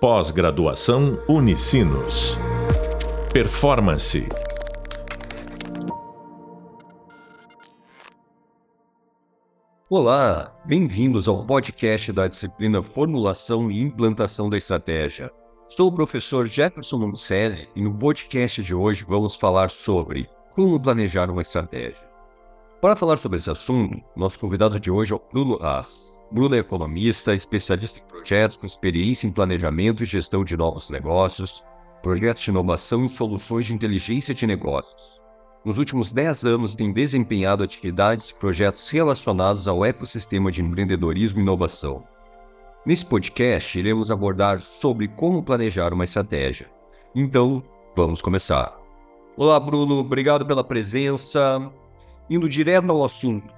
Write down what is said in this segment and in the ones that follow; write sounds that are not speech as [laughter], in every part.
Pós-graduação Unicinos. Performance. Olá, bem-vindos ao podcast da disciplina Formulação e Implantação da Estratégia. Sou o professor Jefferson Monticelli e no podcast de hoje vamos falar sobre como planejar uma estratégia. Para falar sobre esse assunto, nosso convidado de hoje é o Bruno Haas. Bruno é economista, especialista em projetos com experiência em planejamento e gestão de novos negócios, projetos de inovação e soluções de inteligência de negócios. Nos últimos 10 anos, tem desempenhado atividades e projetos relacionados ao ecossistema de empreendedorismo e inovação. Nesse podcast, iremos abordar sobre como planejar uma estratégia. Então, vamos começar. Olá, Bruno, obrigado pela presença. Indo direto ao assunto,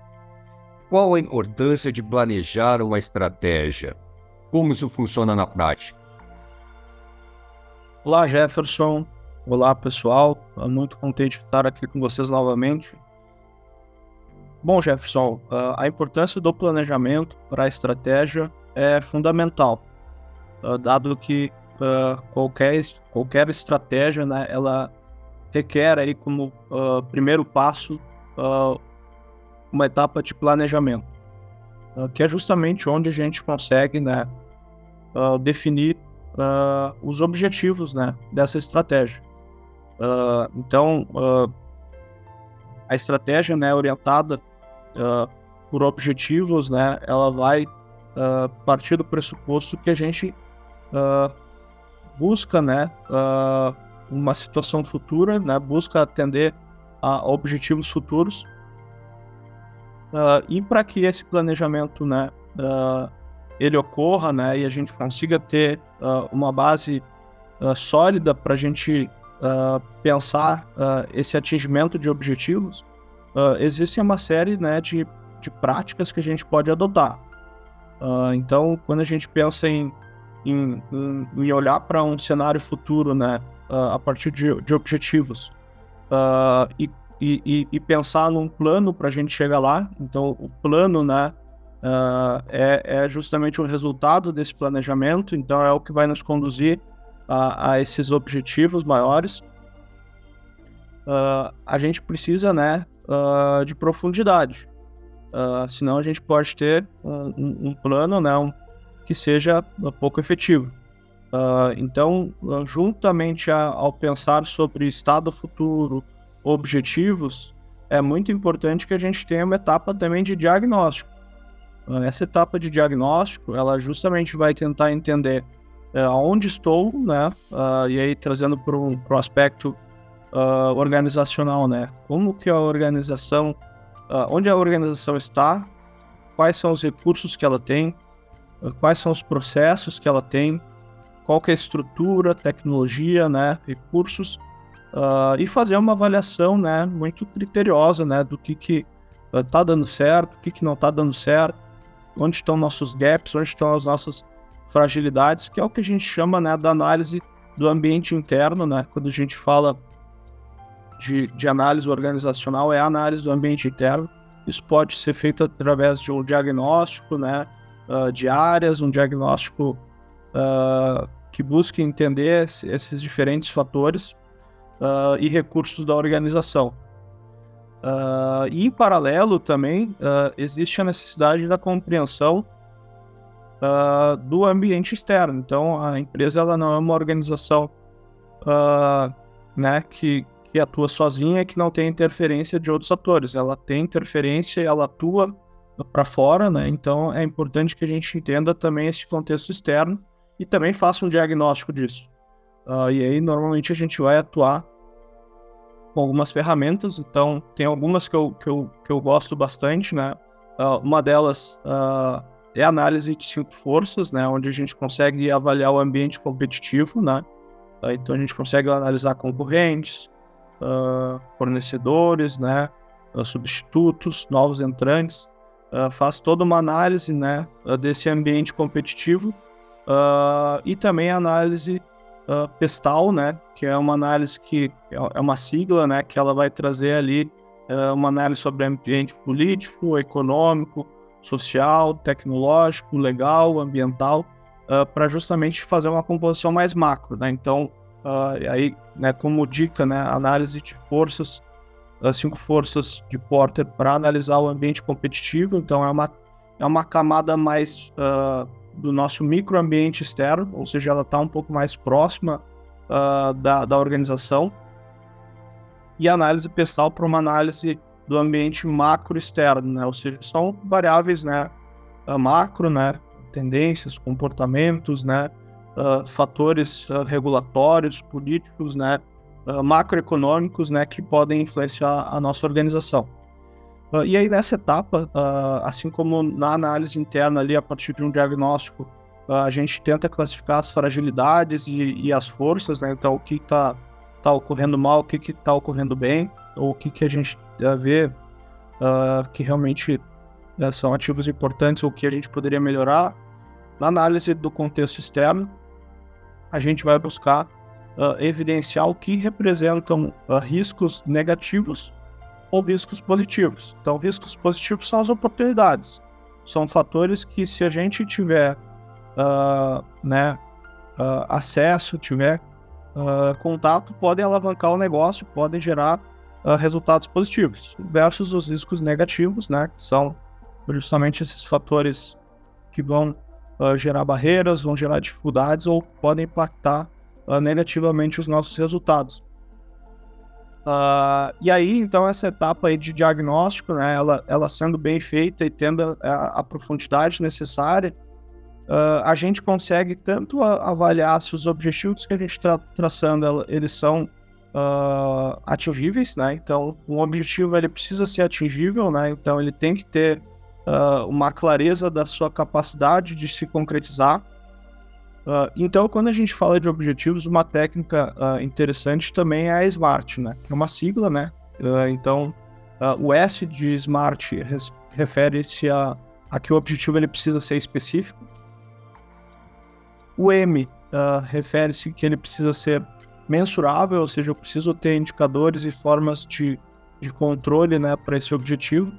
qual a importância de planejar uma estratégia? Como isso funciona na prática? Olá, Jefferson. Olá, pessoal. Estou muito contente de estar aqui com vocês novamente. Bom, Jefferson, a importância do planejamento para a estratégia é fundamental, dado que qualquer, qualquer estratégia, né, ela requer aí como primeiro passo uma etapa de planejamento, uh, que é justamente onde a gente consegue né, uh, definir uh, os objetivos né, dessa estratégia. então, a estratégia né, orientada por objetivos, né, ela vai partir do pressuposto que a gente busca né, uma situação futura, né, busca atender a objetivos futuros Uh, e para que esse planejamento, né, uh, ele ocorra, né, e a gente consiga ter uh, uma base sólida para a gente pensar esse atingimento de objetivos, existe uma série, né, de, de práticas que a gente pode adotar. então, quando a gente pensa em, em, em olhar para um cenário futuro, né, a partir de, de objetivos, e e, e, e pensar num plano para a gente chegar lá. Então, o plano, né, uh, é, é, justamente o resultado desse planejamento. Então, é o que vai nos conduzir a, a esses objetivos maiores. Uh, a gente precisa, né, uh, de profundidade. senão, a gente pode ter um, um plano, né, um, que seja pouco efetivo. então, juntamente a, ao pensar sobre estado futuro, objetivos, é muito importante que a gente tenha uma etapa também de diagnóstico. Ah, essa etapa de diagnóstico, ela justamente vai tentar entender é, aonde estou, né? Uh, e aí trazendo para um, aspecto uh, organizacional, né? Como que a organização, uh, onde a organização está, quais são os recursos que ela tem, quais são os processos que ela tem, qual que é a estrutura, tecnologia, né? Recursos uh, e fazer uma avaliação, né, muito criteriosa, né, do que que uh, dando certo, o que que não tá dando certo, onde estão nossos gaps, onde estão as nossas fragilidades, que é o que a gente chama, né, da análise do ambiente interno, né, quando a gente fala de, de análise organizacional, é a análise do ambiente interno. Isso pode ser feito através de um diagnóstico, né, uh, de áreas, um diagnóstico uh, que busque entender esses diferentes fatores uh, e recursos da organização. Uh, e em paralelo também uh, existe a necessidade da compreensão uh, do ambiente externo. Então a empresa ela não é uma organização né, que, que atua sozinha, que não tem interferência de outros atores. Ela tem interferência, ela atua para fora, né? Então é importante que a gente entenda também esse contexto externo e também faça um diagnóstico disso. e aí normalmente a gente vai atuar com algumas ferramentas, então tem algumas que eu, que eu, que eu gosto bastante, né? Uh, uma delas uh, é a análise de cinco forças, né? Onde a gente consegue avaliar o ambiente competitivo, né? Uh, então a gente consegue analisar concorrentes, fornecedores, né? substitutos, novos entrantes, faz toda uma análise, né? desse ambiente competitivo e também análise uh, PESTAL, né, que é uma análise que é, é uma sigla, né, que ela vai trazer ali uh, uma análise sobre ambiente político, econômico, social, tecnológico, legal, ambiental, uh, para justamente fazer uma composição mais macro, né? Então, uh, aí, né, como dica, né, análise de forças, uh, cinco forças de Porter para analisar o ambiente competitivo. Então, é uma, é uma camada mais do nosso microambiente externo, ou seja, ela está um pouco mais próxima da, da organização. E análise pessoal para uma análise do ambiente macro externo, né? Ou seja, são variáveis, né, macro, né, tendências, comportamentos, né, uh, fatores uh, regulatórios, políticos, né, uh, macroeconômicos, né, que podem influenciar a nossa organização. E aí nessa etapa, assim como na análise interna ali a partir de um diagnóstico, a gente tenta classificar as fragilidades e, e as forças, né, então o que está tá ocorrendo mal, o que está ocorrendo bem, ou o que, que a gente vê que realmente né, são ativos importantes ou que a gente poderia melhorar. Na análise do contexto externo, a gente vai buscar uh, evidenciar o que representam uh, riscos negativos ou riscos positivos. Então, riscos positivos são as oportunidades. São fatores que, se a gente tiver uh, né, acesso, tiver contato, podem alavancar o negócio, podem gerar resultados positivos, versus os riscos negativos, né, que são justamente esses fatores que vão uh, gerar barreiras, vão gerar dificuldades ou podem impactar uh, negativamente os nossos resultados. Uh, e aí, então, essa etapa aí de diagnóstico, né, ela, ela sendo bem feita e tendo a, a profundidade necessária, uh, a gente consegue tanto a, avaliar se os objetivos que a gente está traçando, eles são uh, atingíveis, né? Então, um objetivo ele precisa ser atingível, né? Então, ele tem que ter uma clareza da sua capacidade de se concretizar. Uh, então, quando a gente fala de objetivos, uma técnica uh, interessante também é a SMART, né? É uma sigla, né? então, o S de SMART refere-se a, a que o objetivo ele precisa ser específico. O M refere-se que ele precisa ser mensurável, ou seja, eu preciso ter indicadores e formas de, de controle né, para esse objetivo.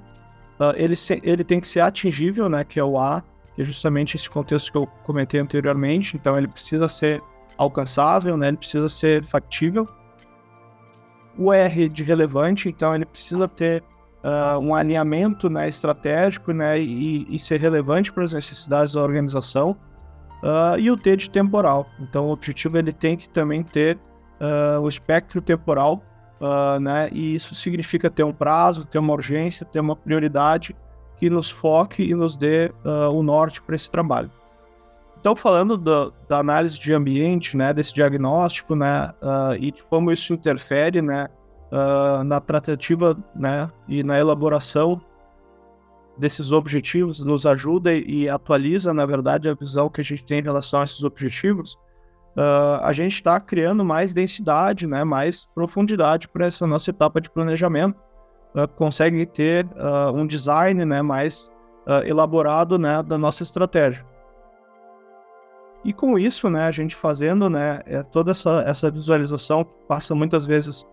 Uh, ele, se, ele tem que ser atingível, né, que é o A, é justamente esse contexto que eu comentei anteriormente. Então, ele precisa ser alcançável, né, ele precisa ser factível. O R de relevante, então, ele precisa ter uh, um alinhamento né, estratégico né, e, e, ser relevante para as necessidades da organização. Uh, e o T de temporal. Então, o objetivo ele tem que também ter o espectro temporal uh, né? E isso significa ter um prazo, ter uma urgência, ter uma prioridade que nos foque e nos dê uh, o norte para esse trabalho. Então, falando da, análise de ambiente, né, desse diagnóstico, né, uh, e de como isso interfere, né, uh, na tratativa, né, e na elaboração desses objetivos, nos ajuda e, e atualiza, na verdade, a visão que a gente tem em relação a esses objetivos uh, a gente está criando mais densidade, né, mais profundidade para essa nossa etapa de planejamento. Uh, consegue ter uh, um design né, mais elaborado né, da nossa estratégia. E com isso, né, a gente fazendo né, é toda essa, essa visualização que passa muitas vezes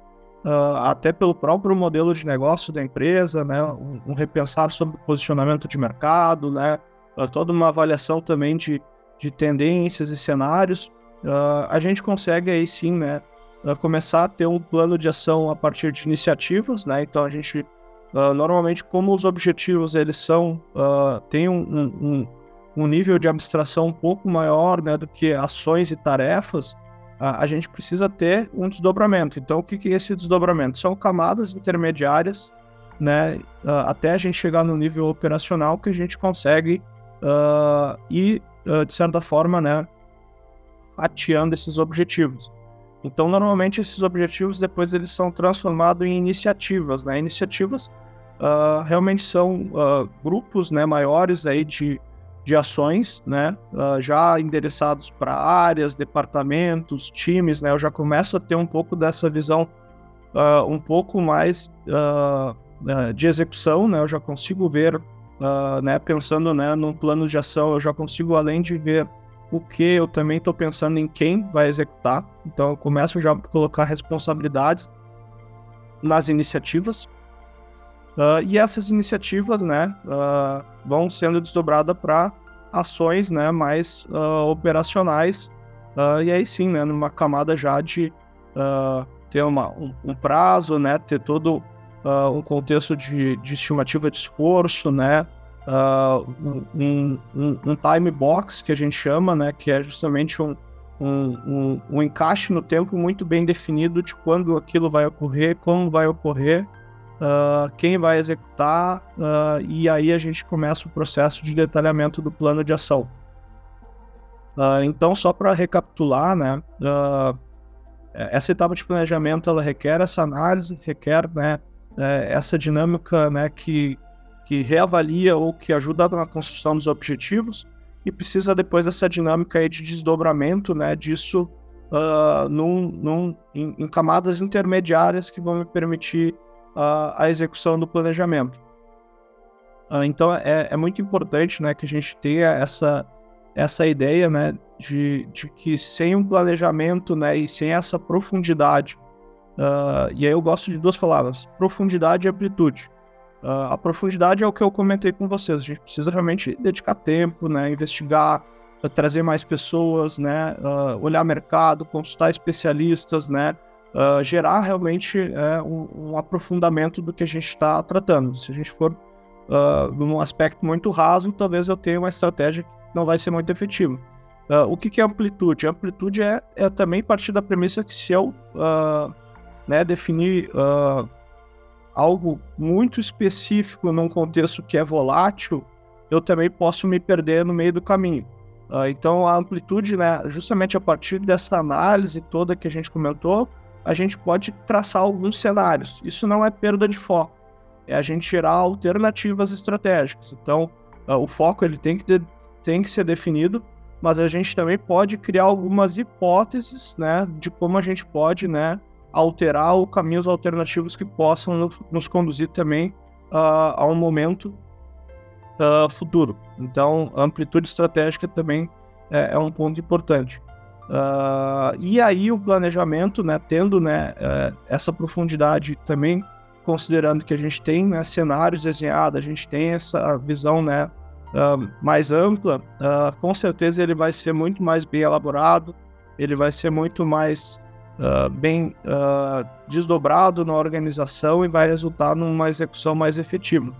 uh, até pelo próprio modelo de negócio da empresa, né, um, um repensar sobre posicionamento de mercado, né, uh, toda uma avaliação também de, de tendências e cenários, uh, a gente consegue aí sim, né, uh, começar a ter um plano de ação a partir de iniciativas, né? Então a gente uh, normalmente, como os objetivos eles são tem um, um, um, nível de abstração um pouco maior, né, do que ações e tarefas, a gente precisa ter um desdobramento. Então o que, que é esse desdobramento? São camadas intermediárias, né, até a gente chegar no nível operacional que a gente consegue ir de certa forma, né, fatiando esses objetivos. Então, normalmente esses objetivos depois eles são transformados em iniciativas, né? Iniciativas uh, realmente são uh, grupos, né, maiores aí de, de ações, né? Uh, já endereçados para áreas, departamentos, times, né? Eu já começo a ter um pouco dessa visão um pouco mais de execução, né? Eu já consigo ver, né? Pensando, né, num plano de ação, eu já consigo além de ver porque eu também estou pensando em quem vai executar. Então eu começo já a colocar responsabilidades nas iniciativas. Uh, e essas iniciativas, né, uh, vão sendo desdobradas para ações né, mais uh, operacionais, e aí sim, né, numa camada já de ter uma, um, um, prazo, né, ter todo um contexto de, de, estimativa de esforço, né, um, um, um, time box que a gente chama, né, que é justamente um, um, um, encaixe no tempo muito bem definido de quando aquilo vai ocorrer, como vai ocorrer, uh, quem vai executar, uh, e aí a gente começa o processo de detalhamento do plano de ação. Uh, então, só para recapitular, né, essa etapa de planejamento ela requer essa análise, requer né, é, essa dinâmica né, que, que reavalia ou que ajuda na construção dos objetivos e precisa depois dessa dinâmica aí de desdobramento né, disso uh, num, num, em, em, camadas intermediárias que vão me permitir a execução do planejamento. Uh, então é, é, muito importante né, que a gente tenha essa, essa ideia né, de, de que sem um planejamento né, e sem essa profundidade, uh, e aí eu gosto de duas palavras, profundidade e amplitude. Uh, a profundidade é o que eu comentei com vocês. A gente precisa realmente dedicar tempo, né, investigar, trazer mais pessoas, né, uh, olhar mercado, consultar especialistas, né, uh, gerar realmente é, um, um, aprofundamento do que a gente está tratando. Se a gente for num aspecto muito raso, talvez eu tenha uma estratégia que não vai ser muito efetiva. O que, que é amplitude? Amplitude é, é também partir da premissa que se eu né, definir algo muito específico num contexto que é volátil, eu também posso me perder no meio do caminho. Uh, então, a amplitude, né, justamente a partir dessa análise toda que a gente comentou, a gente pode traçar alguns cenários. Isso não é perda de foco, é a gente gerar alternativas estratégicas. Então, uh, o foco ele tem que, de, tem que ser definido, mas a gente também pode criar algumas hipóteses né, de como a gente pode né, alterar o caminhos alternativos que possam nos, conduzir também uh, a um momento uh, futuro. Então, amplitude estratégica também é, é um ponto importante. Uh, e aí o planejamento, né, tendo né, uh, essa profundidade também, considerando que a gente tem né, cenários desenhados, a gente tem essa visão né, uh, mais ampla, ah, com certeza ele vai ser muito mais bem elaborado, ele vai ser muito mais bem desdobrado na organização e vai resultar numa execução mais efetiva.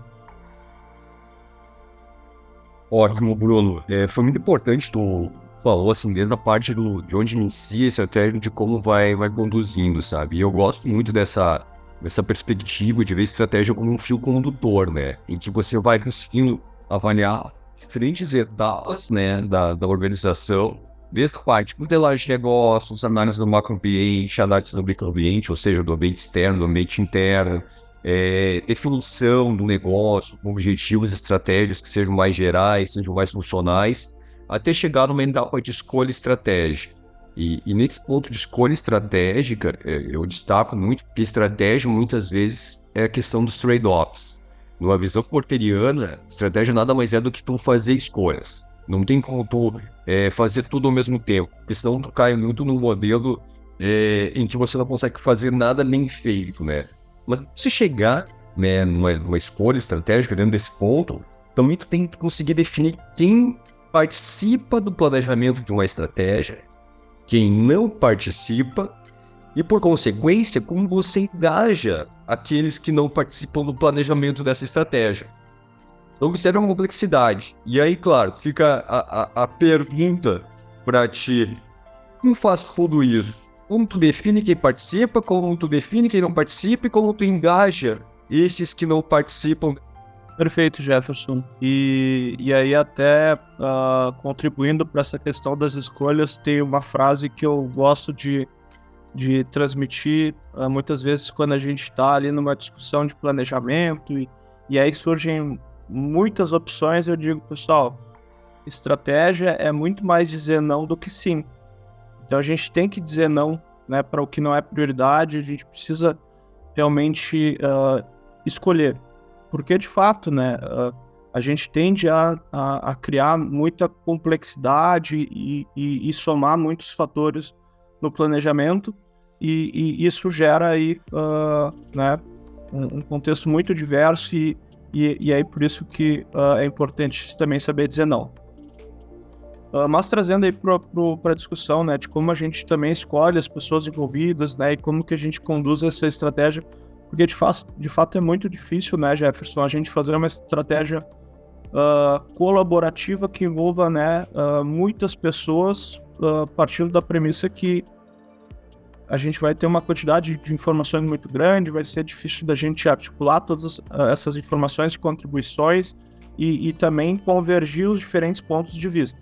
Ótimo, Bruno. É, foi muito importante tu falou, assim, desde a parte do, de onde inicia esse estratégia, de como vai, vai conduzindo, sabe? E eu gosto muito dessa, dessa perspectiva de ver estratégia como um fio condutor, né? Em que você vai conseguindo avaliar diferentes etapas, né, da, da organização, desde a parte de modelagem de negócios, análise do macroambiente, análise do microambiente, ou seja, do ambiente externo, do ambiente interno, é, definição do negócio, objetivos, estratégias que sejam mais gerais, sejam mais funcionais, até chegar numa etapa de escolha estratégica. E, e, nesse ponto de escolha estratégica, é, eu destaco muito que estratégia muitas vezes é a questão dos trade-offs. Numa visão porteriana, estratégia nada mais é do que tu fazer escolhas. Não tem como tu é, fazer tudo ao mesmo tempo, porque senão tu cai muito num modelo é, em que você não consegue fazer nada bem feito, né? Mas se chegar né, numa, numa escolha estratégica dentro desse ponto, também tu tem que conseguir definir quem participa do planejamento de uma estratégia, quem não participa e, por consequência, como você engaja aqueles que não participam do planejamento dessa estratégia. Então, observe a complexidade. E aí, claro, fica a, a, a pergunta para ti: como faz tudo isso? Como tu define quem participa, como tu define quem não participa e como tu engaja esses que não participam Perfeito, Jefferson. E, e aí, até uh, contribuindo para essa questão das escolhas, tem uma frase que eu gosto de, de transmitir uh, muitas vezes quando a gente está ali numa discussão de planejamento e, e aí surgem muitas opções. Eu digo, pessoal, estratégia é muito mais dizer não do que sim. Então a gente tem que dizer não né, para o que não é prioridade, a gente precisa realmente uh, escolher porque de fato, né, a gente tende a, a, a criar muita complexidade e, e, e, somar muitos fatores no planejamento e, e isso gera aí, uh, né, um, um, contexto muito diverso e, e, aí por isso que uh, é importante também saber dizer não. Uh, mas trazendo aí para a discussão, né, de como a gente também escolhe as pessoas envolvidas, né, e como que a gente conduz essa estratégia, porque de, fa de fato é muito difícil, né, Jefferson, a gente fazer uma estratégia uh, colaborativa que envolva, né, uh, muitas pessoas, partindo da premissa que a gente vai ter uma quantidade de informações muito grande, vai ser difícil da gente articular todas essas informações e contribuições e, e também convergir os diferentes pontos de vista.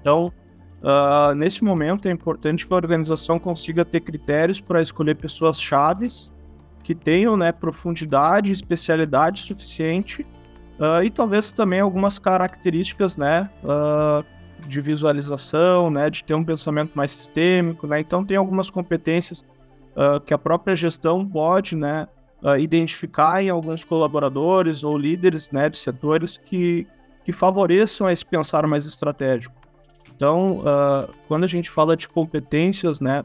Então, uh, nesse momento é importante que a organização consiga ter critérios para escolher pessoas chaves que tenham né, profundidade, especialidade suficiente uh, e talvez também algumas características né, uh, de visualização, né, de ter um pensamento mais sistêmico. Né? Então, tem algumas competências que a própria gestão pode né, identificar em alguns colaboradores ou líderes né, de setores que, que favoreçam esse pensar mais estratégico. Então, uh, quando a gente fala de competências, né,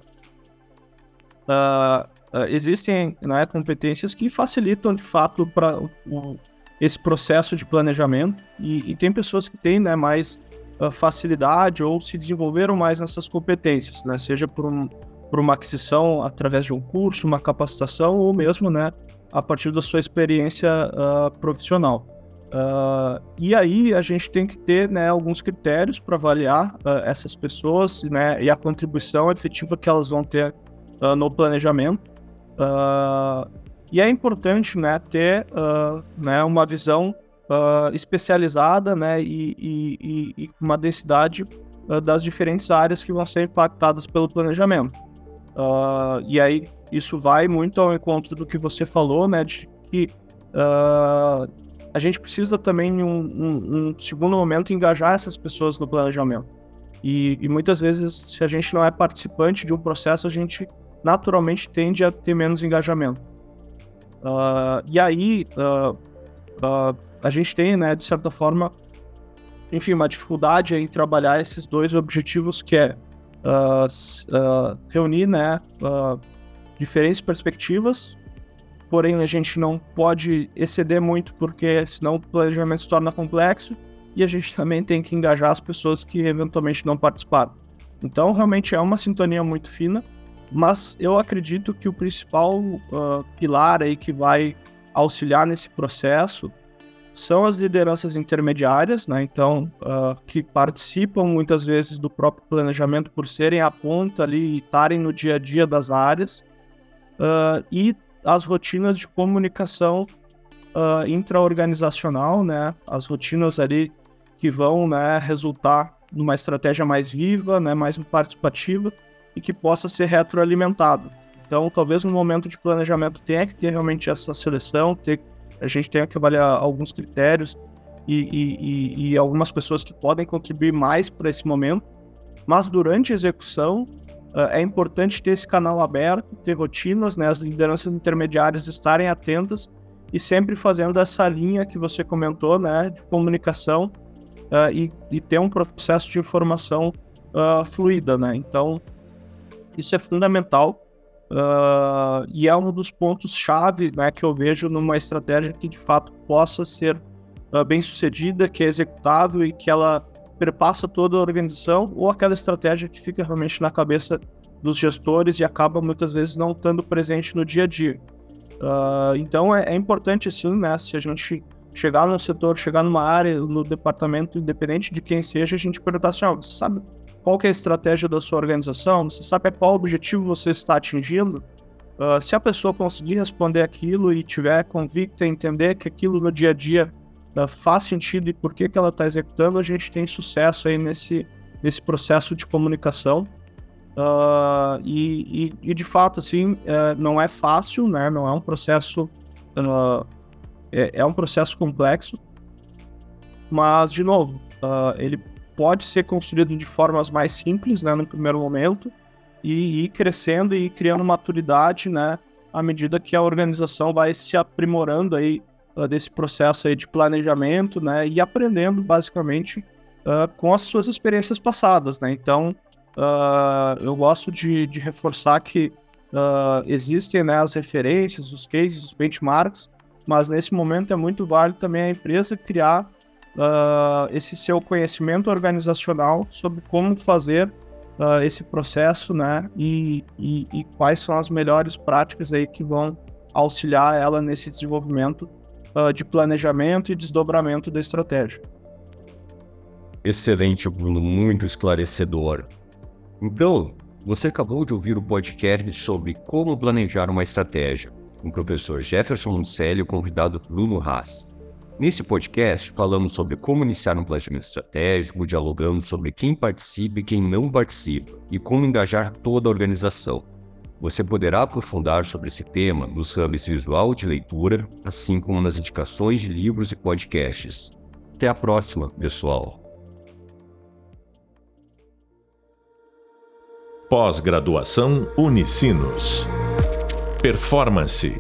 uh, uh, existem né, competências que facilitam de fato para esse processo de planejamento e, e, tem pessoas que têm né, mais facilidade ou se desenvolveram mais nessas competências, né, seja por, um, por uma aquisição através de um curso, uma capacitação ou mesmo né, a partir da sua experiência profissional. Uh, e aí a gente tem que ter né, alguns critérios para avaliar uh, essas pessoas né, e a contribuição efetiva que elas vão ter uh, no planejamento. e é importante né, ter né, uma visão especializada né, e, e, e, uma densidade das diferentes áreas que vão ser impactadas pelo planejamento. e aí isso vai muito ao encontro do que você falou, né, de que a gente precisa também, em um, um, um segundo momento, engajar essas pessoas no planejamento. E, e, muitas vezes, se a gente não é participante de um processo, a gente naturalmente tende a ter menos engajamento. Uh, e aí, uh, uh, a gente tem, né, de certa forma, enfim, uma dificuldade em trabalhar esses dois objetivos, que é reunir, né, diferentes perspectivas porém a gente não pode exceder muito porque senão o planejamento se torna complexo e a gente [laughs] também tem que engajar as pessoas que eventualmente não participaram. Então realmente é uma sintonia muito fina, mas eu acredito que o principal uh, pilar aí que vai auxiliar nesse processo são as lideranças intermediárias, né? Então, uh, que participam muitas vezes do próprio planejamento por serem a ponta ali e estarem no dia a dia das áreas, uh, e as rotinas de comunicação uh, intraorganizacional, né? As rotinas ali que vão né, resultar numa estratégia mais viva, né, mais participativa e que possa ser retroalimentada. Então, talvez no momento de planejamento tenha que ter realmente essa seleção, ter, a gente tenha que avaliar alguns critérios e, e, e, algumas pessoas que podem contribuir mais para esse momento, mas durante a execução, Uh, é importante ter esse canal aberto, ter rotinas, né, as lideranças intermediárias estarem atentas e sempre fazendo essa linha que você comentou, né, de comunicação uh, e, e, ter um processo de informação uh, fluida, né. Então, isso é fundamental e é um dos pontos chave, né, que eu vejo numa estratégia que de fato possa ser bem sucedida, que é executável e que ela perpassa toda a organização ou aquela estratégia que fica realmente na cabeça dos gestores e acaba muitas vezes não estando presente no dia a dia. Uh, então é, é, importante assim, né, se a gente chegar no setor, chegar numa área, no departamento, independente de quem seja, a gente perguntar assim, ó, você sabe qual é a estratégia da sua organização? Você sabe qual objetivo você está atingindo? Uh, se a pessoa conseguir responder aquilo e tiver convicta, entender que aquilo no dia a dia uh, faz sentido e por que, que ela está executando, a gente tem sucesso aí nesse, nesse processo de comunicação. Uh, e, e, e, de fato, assim, uh, não é fácil, né? Não é um processo... É, é, um processo complexo, mas, de novo, ele pode ser construído de formas mais simples, né? No primeiro momento, e ir crescendo e criando maturidade, né? À medida que a organização vai se aprimorando aí uh, desse processo aí de planejamento, né, e aprendendo basicamente uh, com as suas experiências passadas, né. Então, uh, eu gosto de, de reforçar que existem né, as referências, os cases, os benchmarks, mas nesse momento é muito válido também a empresa criar uh, esse seu conhecimento organizacional sobre como fazer uh, esse processo, né? E, e, e, quais são as melhores práticas aí que vão auxiliar ela nesse desenvolvimento uh, de planejamento e desdobramento da estratégia. Excelente, Bruno, muito esclarecedor. Então, você acabou de ouvir o podcast sobre como planejar uma estratégia, com o professor Jefferson Moncelli e o convidado Bruno Haas. Nesse podcast, falamos sobre como iniciar um planejamento estratégico, dialogando sobre quem participa e quem não participa, e como engajar toda a organização. Você poderá aprofundar sobre esse tema nos hubs visual de leitura, assim como nas indicações de livros e podcasts. Até a próxima, pessoal! Pós-graduação Unicinos. Performance